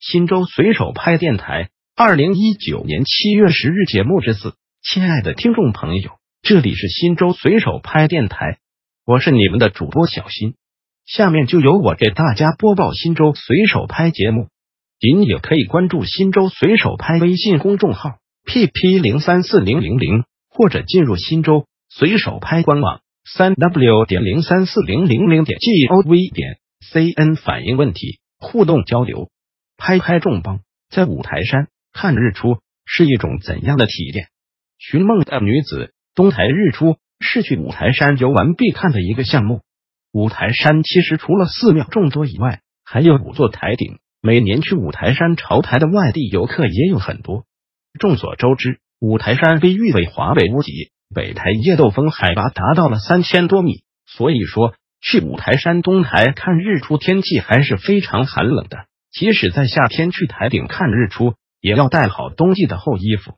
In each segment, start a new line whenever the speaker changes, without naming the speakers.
新州随手拍电台，二零一九年七月十日节目之四。亲爱的听众朋友，这里是新州随手拍电台，我是你们的主播小新。下面就由我给大家播报新州随手拍节目。您也可以关注新州随手拍微信公众号 pp 零三四零零零，或者进入新州随手拍官网三 w 点零三四零零零点 gov 点 cn 反映问题，互动交流。拍拍众邦，在五台山看日出是一种怎样的体验？寻梦的女子，东台日出是去五台山游玩必看的一个项目。五台山其实除了寺庙众多以外，还有五座台顶。每年去五台山朝台的外地游客也有很多。众所周知，五台山被誉为华北屋脊，北台叶斗峰海拔达到了三千多米，所以说去五台山东台看日出，天气还是非常寒冷的。即使在夏天去台顶看日出，也要带好冬季的厚衣服。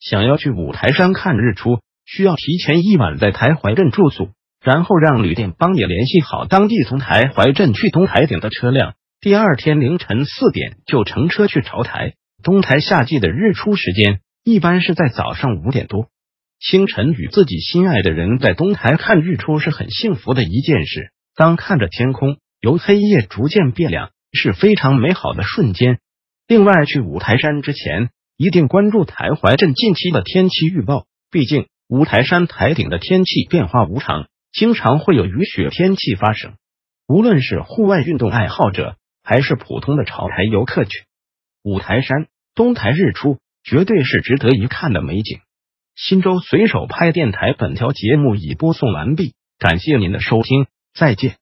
想要去五台山看日出，需要提前一晚在台怀镇住宿，然后让旅店帮你联系好当地从台怀镇去东台顶的车辆。第二天凌晨四点就乘车去朝台。东台夏季的日出时间一般是在早上五点多。清晨与自己心爱的人在东台看日出是很幸福的一件事。当看着天空由黑夜逐渐变亮。是非常美好的瞬间。另外，去五台山之前一定关注台怀镇近期的天气预报，毕竟五台山台顶的天气变化无常，经常会有雨雪天气发生。无论是户外运动爱好者，还是普通的潮台游客，去五台山东台日出绝对是值得一看的美景。新州随手拍电台本条节目已播送完毕，感谢您的收听，再见。